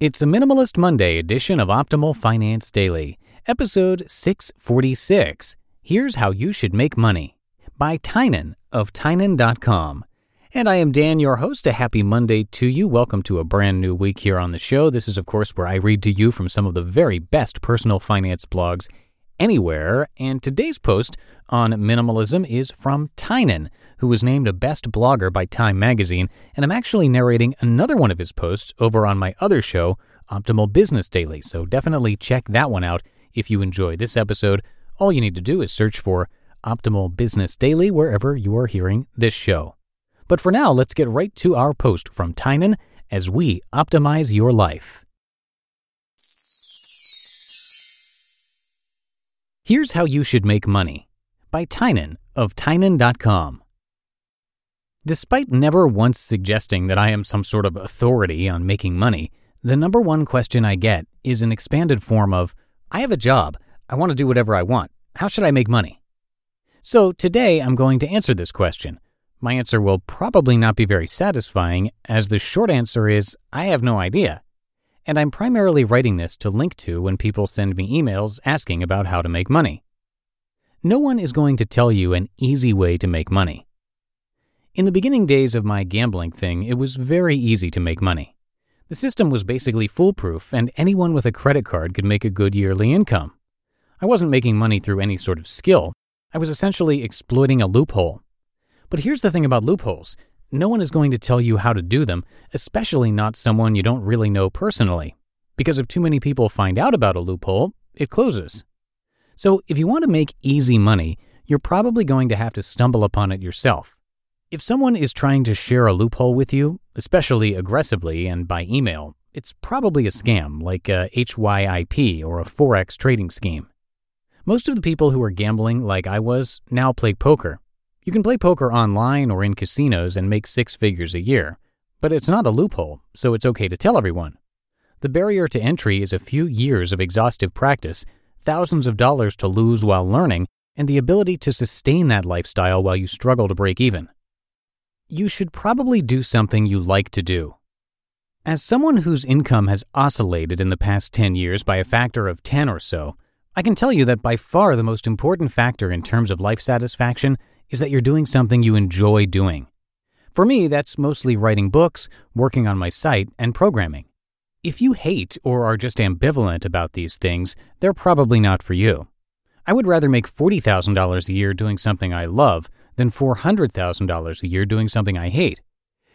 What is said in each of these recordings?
It's a Minimalist Monday edition of Optimal Finance Daily, episode 646. Here's How You Should Make Money by Tynan of Tynan.com. And I am Dan, your host. A happy Monday to you. Welcome to a brand new week here on the show. This is, of course, where I read to you from some of the very best personal finance blogs anywhere. And today's post on minimalism is from Tynan, who was named a best blogger by Time magazine. And I'm actually narrating another one of his posts over on my other show, Optimal Business Daily. So definitely check that one out if you enjoy this episode. All you need to do is search for Optimal Business Daily wherever you are hearing this show. But for now, let's get right to our post from Tynan as we optimize your life. Here's How You Should Make Money by Tynan of Tynan.com. Despite never once suggesting that I am some sort of authority on making money, the number one question I get is an expanded form of I have a job, I want to do whatever I want. How should I make money? So today I'm going to answer this question. My answer will probably not be very satisfying, as the short answer is I have no idea and I'm primarily writing this to link to when people send me emails asking about how to make money. No one is going to tell you an easy way to make money. In the beginning days of my gambling thing, it was very easy to make money. The system was basically foolproof, and anyone with a credit card could make a good yearly income. I wasn't making money through any sort of skill. I was essentially exploiting a loophole. But here's the thing about loopholes no one is going to tell you how to do them, especially not someone you don't really know personally. Because if too many people find out about a loophole, it closes. So if you want to make easy money, you're probably going to have to stumble upon it yourself. If someone is trying to share a loophole with you, especially aggressively and by email, it's probably a scam like a HYIP or a Forex trading scheme. Most of the people who are gambling like I was now play poker, you can play poker online or in casinos and make six figures a year, but it's not a loophole, so it's okay to tell everyone. The barrier to entry is a few years of exhaustive practice, thousands of dollars to lose while learning, and the ability to sustain that lifestyle while you struggle to break even. You should probably do something you like to do. As someone whose income has oscillated in the past 10 years by a factor of 10 or so, I can tell you that by far the most important factor in terms of life satisfaction is that you're doing something you enjoy doing. For me, that's mostly writing books, working on my site, and programming. If you hate or are just ambivalent about these things, they're probably not for you. I would rather make $40,000 a year doing something I love than $400,000 a year doing something I hate.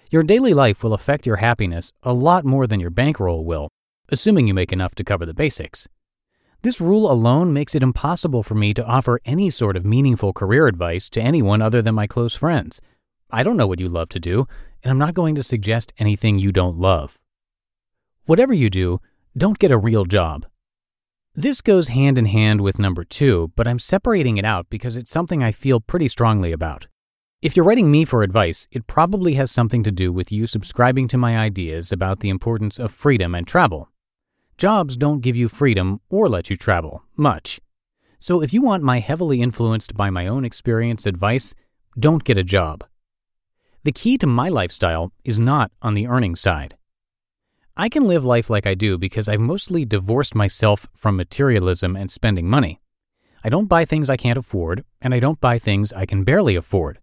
Your daily life will affect your happiness a lot more than your bankroll will, assuming you make enough to cover the basics. This rule alone makes it impossible for me to offer any sort of meaningful career advice to anyone other than my close friends. I don't know what you love to do, and I'm not going to suggest anything you don't love. Whatever you do, don't get a real job. This goes hand in hand with number two, but I'm separating it out because it's something I feel pretty strongly about. If you're writing me for advice, it probably has something to do with you subscribing to my ideas about the importance of freedom and travel. Jobs don't give you freedom or let you travel much. So if you want my heavily influenced by my own experience advice, don't get a job. The key to my lifestyle is not on the earning side. I can live life like I do because I've mostly divorced myself from materialism and spending money. I don't buy things I can't afford, and I don't buy things I can barely afford.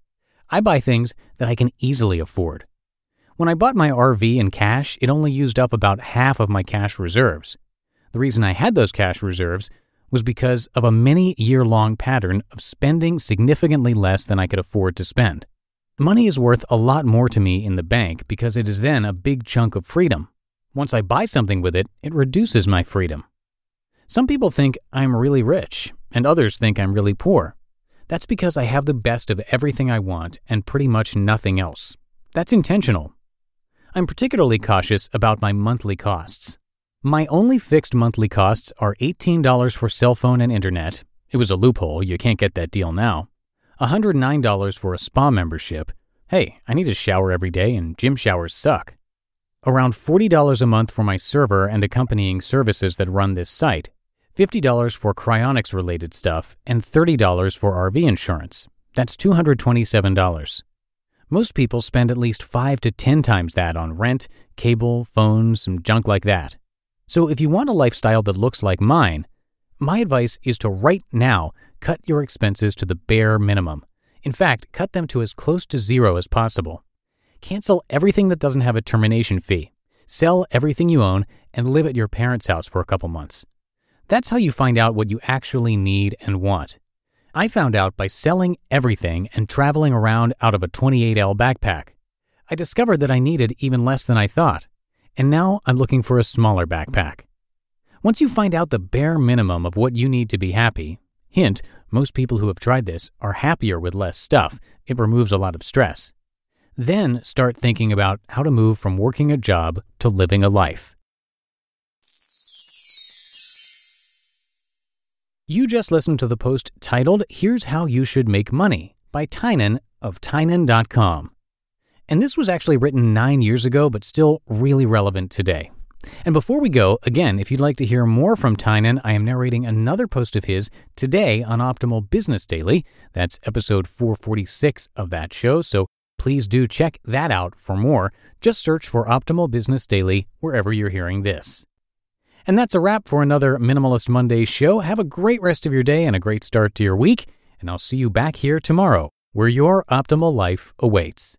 I buy things that I can easily afford. When I bought my RV in cash, it only used up about half of my cash reserves. The reason I had those cash reserves was because of a many year long pattern of spending significantly less than I could afford to spend. Money is worth a lot more to me in the bank because it is then a big chunk of freedom. Once I buy something with it, it reduces my freedom. Some people think I'm really rich, and others think I'm really poor. That's because I have the best of everything I want and pretty much nothing else. That's intentional. I'm particularly cautious about my monthly costs. My only fixed monthly costs are $18 for cell phone and internet. It was a loophole, you can't get that deal now. $109 for a spa membership. Hey, I need a shower every day and gym showers suck. Around $40 a month for my server and accompanying services that run this site. $50 for cryonics related stuff, and $30 for RV insurance. That's $227. Most people spend at least 5 to 10 times that on rent, cable, phones, and junk like that. So if you want a lifestyle that looks like mine, my advice is to right now cut your expenses to the bare minimum. In fact, cut them to as close to zero as possible. Cancel everything that doesn't have a termination fee. Sell everything you own and live at your parents' house for a couple months. That's how you find out what you actually need and want. I found out by selling everything and traveling around out of a 28L backpack. I discovered that I needed even less than I thought, and now I'm looking for a smaller backpack. Once you find out the bare minimum of what you need to be happy, hint, most people who have tried this are happier with less stuff, it removes a lot of stress. Then start thinking about how to move from working a job to living a life. You just listened to the post titled Here's How You Should Make Money by Tynan of Tynan.com. And this was actually written nine years ago, but still really relevant today. And before we go, again, if you'd like to hear more from Tynan, I am narrating another post of his today on Optimal Business Daily. That's episode 446 of that show, so please do check that out for more. Just search for Optimal Business Daily wherever you're hearing this. And that's a wrap for another Minimalist Monday show. Have a great rest of your day and a great start to your week. And I'll see you back here tomorrow, where your optimal life awaits.